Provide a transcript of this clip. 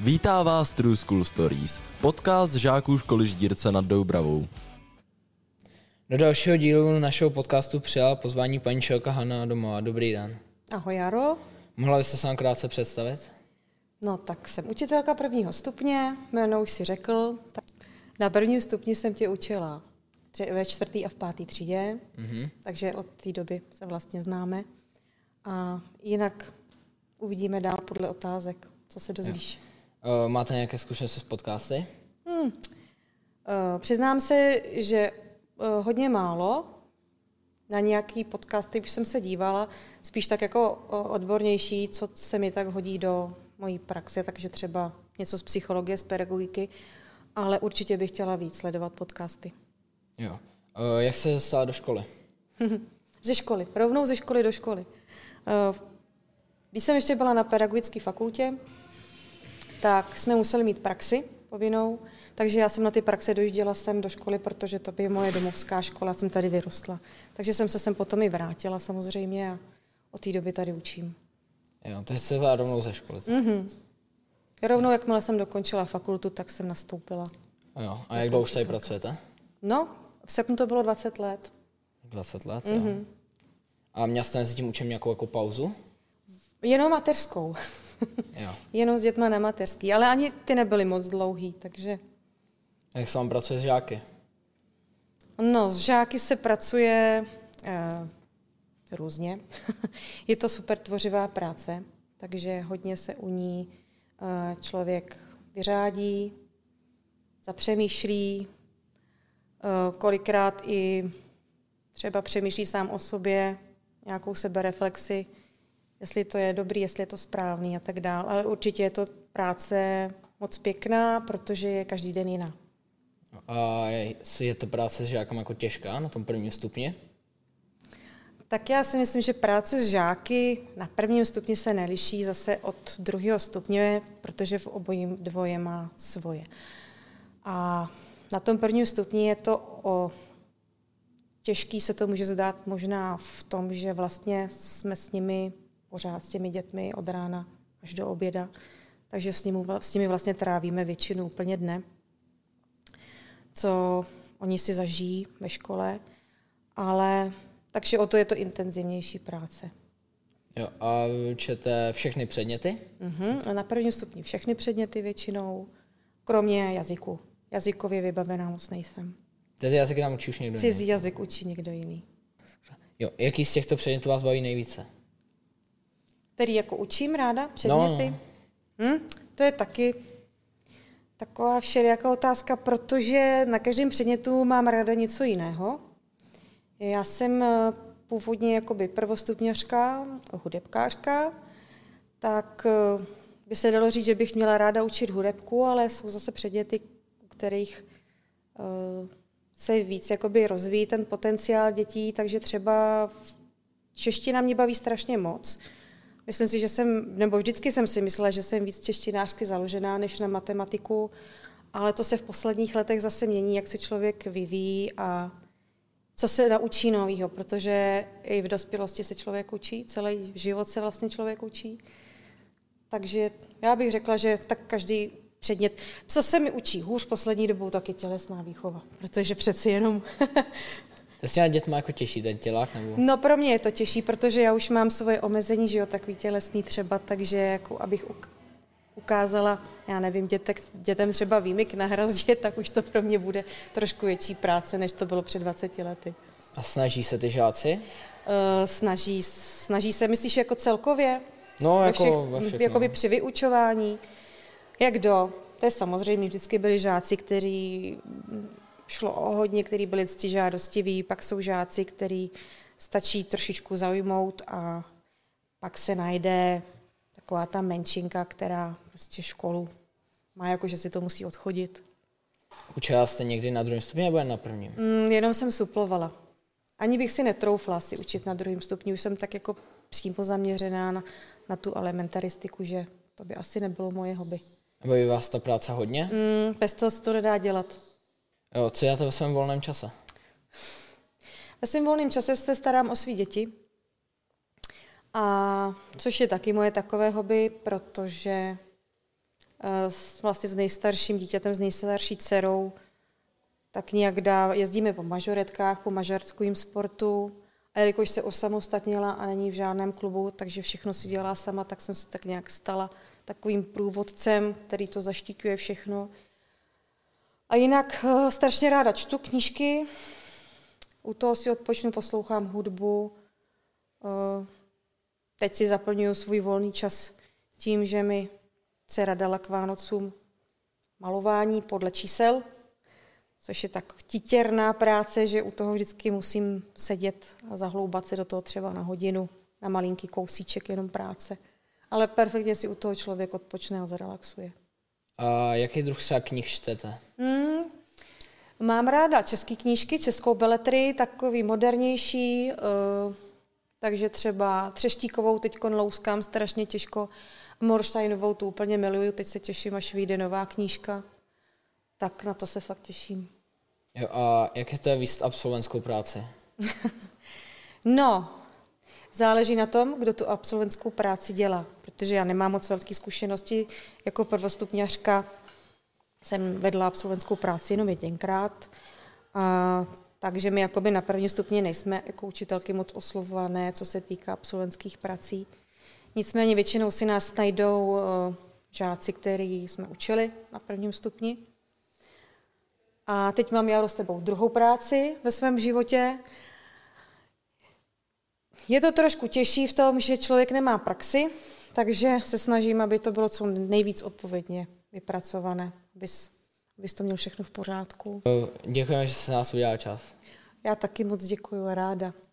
Vítá vás True School Stories, podcast žáků školy Ždírce nad Doubravou. Do dalšího dílu našeho podcastu přijala pozvání paní Čelka Hanna domova. Dobrý den. Ahoj Jaro. Mohla byste se nám krátce představit? No tak jsem učitelka prvního stupně, jméno už si řekl. Tak na prvním stupni jsem tě učila ve čtvrtý a v pátý třídě, Mhm. takže od té doby se vlastně známe. A jinak uvidíme dál podle otázek, co se dozvíš. Uh, máte nějaké zkušenosti s podcasty? Uh, přiznám se, že uh, hodně málo. Na nějaký podcasty už jsem se dívala, spíš tak jako odbornější, co se mi tak hodí do mojí praxe, takže třeba něco z psychologie, z pedagogiky, ale určitě bych chtěla víc sledovat podcasty. Jo. Jak se stala do školy? Ze školy, rovnou ze školy do školy. Když jsem ještě byla na pedagogické fakultě, tak jsme museli mít praxi povinnou, takže já jsem na ty praxe dojížděla sem do školy, protože to by moje domovská škola, jsem tady vyrostla. Takže jsem se sem potom i vrátila samozřejmě a od té doby tady učím. Jo, takže jste za rovnou ze školy. Mhm. Rovnou, jakmile jsem dokončila fakultu, tak jsem nastoupila. Jo. A jak dlouho už tady pracujete? No, v srpnu to bylo 20 let. 20 let, mm-hmm. jo. A měla jste mezi tím učem nějakou jako pauzu? Jenom mateřskou. Jo. Jenom s dětma na mateřský, ale ani ty nebyly moc dlouhý, takže... A jak se vám pracuje s žáky? No, s žáky se pracuje uh, různě. Je to super tvořivá práce, takže hodně se u ní uh, člověk vyřádí, zapřemýšlí, uh, kolikrát i třeba přemýšlí sám o sobě, nějakou sebereflexi, jestli to je dobrý, jestli je to správný a tak dále. Ale určitě je to práce moc pěkná, protože je každý den jiná. A je, je to práce s žákem jako těžká na tom prvním stupni? Tak já si myslím, že práce s žáky na prvním stupni se neliší zase od druhého stupně, protože v obojím dvoje má svoje. A na tom prvním stupni je to o těžký se to může zdát možná v tom, že vlastně jsme s nimi pořád s těmi dětmi od rána až do oběda, takže s nimi, s nimi vlastně trávíme většinu úplně dne, co oni si zažijí ve škole, ale takže o to je to intenzivnější práce. Jo. A vy učíte všechny předměty? Mhm. A na prvním stupni všechny předměty většinou, kromě jazyku. Jazykově vybavená moc nejsem. Tedy jazyky tam učí už někdo jiný? Cizí jazyk učí někdo jiný. Jo. Jaký z těchto předmětů vás baví nejvíce? Který jako učím ráda předměty? No, Hm? To je taky taková všelijaká otázka, protože na každém předmětu mám ráda něco jiného. Já jsem eh, původně jakoby prvostupňařka, hudebkářka, tak eh, by se dalo říct, že bych měla ráda učit hudebku, ale jsou zase předměty, u kterých eh, se víc jakoby rozvíjí ten potenciál dětí, takže třeba čeština mě baví strašně moc. Myslím si, že jsem, nebo vždycky jsem si myslela, že jsem víc češtinářsky založená než na matematiku, ale to se v posledních letech zase mění, jak se člověk vyvíjí a co se naučí novýho, protože i v dospělosti se člověk učí, celý život se vlastně člověk učí. Takže já bych řekla, že tak každý předmět. Co se mi učí hůř poslední dobou, tak je tělesná výchova, protože přeci jenom... To s těma dětma jako těžší ten tělák? Nebo? no pro mě je to těžší, protože já už mám svoje omezení, že jo, takový tělesný třeba, takže jako abych uk- ukázala, já nevím, dětek, dětem třeba výmyk na hrazdě, tak už to pro mě bude trošku větší práce, než to bylo před 20 lety. A snaží se ty žáci? Uh, snaží, snaží se, myslíš jako celkově? No, Ve jako všech, ve všech, jakoby no. při vyučování. Jak kdo? To je samozřejmě, vždycky byli žáci, kteří šlo o hodně, kteří byli ctižádostiví, pak jsou žáci, který stačí trošičku zaujmout a pak se najde taková ta menšinka, která prostě školu má jako, že si to musí odchodit. Učila jste někdy na druhém stupni nebo jen na prvním? Mm, jenom jsem suplovala. Ani bych si netroufla si učit na druhém stupni, už jsem tak jako přímo zaměřená na, na tu elementaristiku, že to by asi nebylo moje hobby. Baví vás ta práce hodně? Mm, bez toho se to nedá dělat. Jo, co děláte ve svém volném čase? Ve svém volném čase se starám o svý děti, a což je taky moje takové hobby, protože s, vlastně s nejstarším dítětem, s nejstarší dcerou, tak nějak dá, jezdíme po mažoretkách, po mažoretkovým sportu. A jelikož se osamostatnila a není v žádném klubu, takže všechno si dělá sama, tak jsem se tak nějak stala takovým průvodcem, který to zaštiťuje všechno. A jinak uh, strašně ráda čtu knížky, u toho si odpočnu, poslouchám hudbu. Uh, teď si zaplňuju svůj volný čas tím, že mi dcera dala k Vánocům malování podle čísel, což je tak titěrná práce, že u toho vždycky musím sedět a zahloubat se do toho třeba na hodinu, na malinký kousíček jenom práce. Ale perfektně si u toho člověk odpočne a zrelaxuje. A jaký druh třeba knih čtete? Hmm, mám ráda české knížky, českou beletry, takový modernější, uh, takže třeba Třeštíkovou teď louskám strašně těžko, Morsteinovou tu úplně miluju, teď se těším, až vyjde nová knížka. Tak na to se fakt těším. Jo, a jak je to víc absolventskou práci? no, záleží na tom, kdo tu absolventskou práci dělá, protože já nemám moc velké zkušenosti. Jako prvostupňařka jsem vedla absolventskou práci jenom jedinkrát, a, takže my jakoby na prvním stupni nejsme jako učitelky moc oslovované, co se týká absolventských prací. Nicméně většinou si nás najdou uh, žáci, který jsme učili na prvním stupni. A teď mám já s tebou druhou práci ve svém životě. Je to trošku těžší v tom, že člověk nemá praxi, takže se snažím, aby to bylo co nejvíc odpovědně vypracované, abys, abys to měl všechno v pořádku. Děkujeme, že jsi nás udělal čas. Já taky moc děkuji a ráda.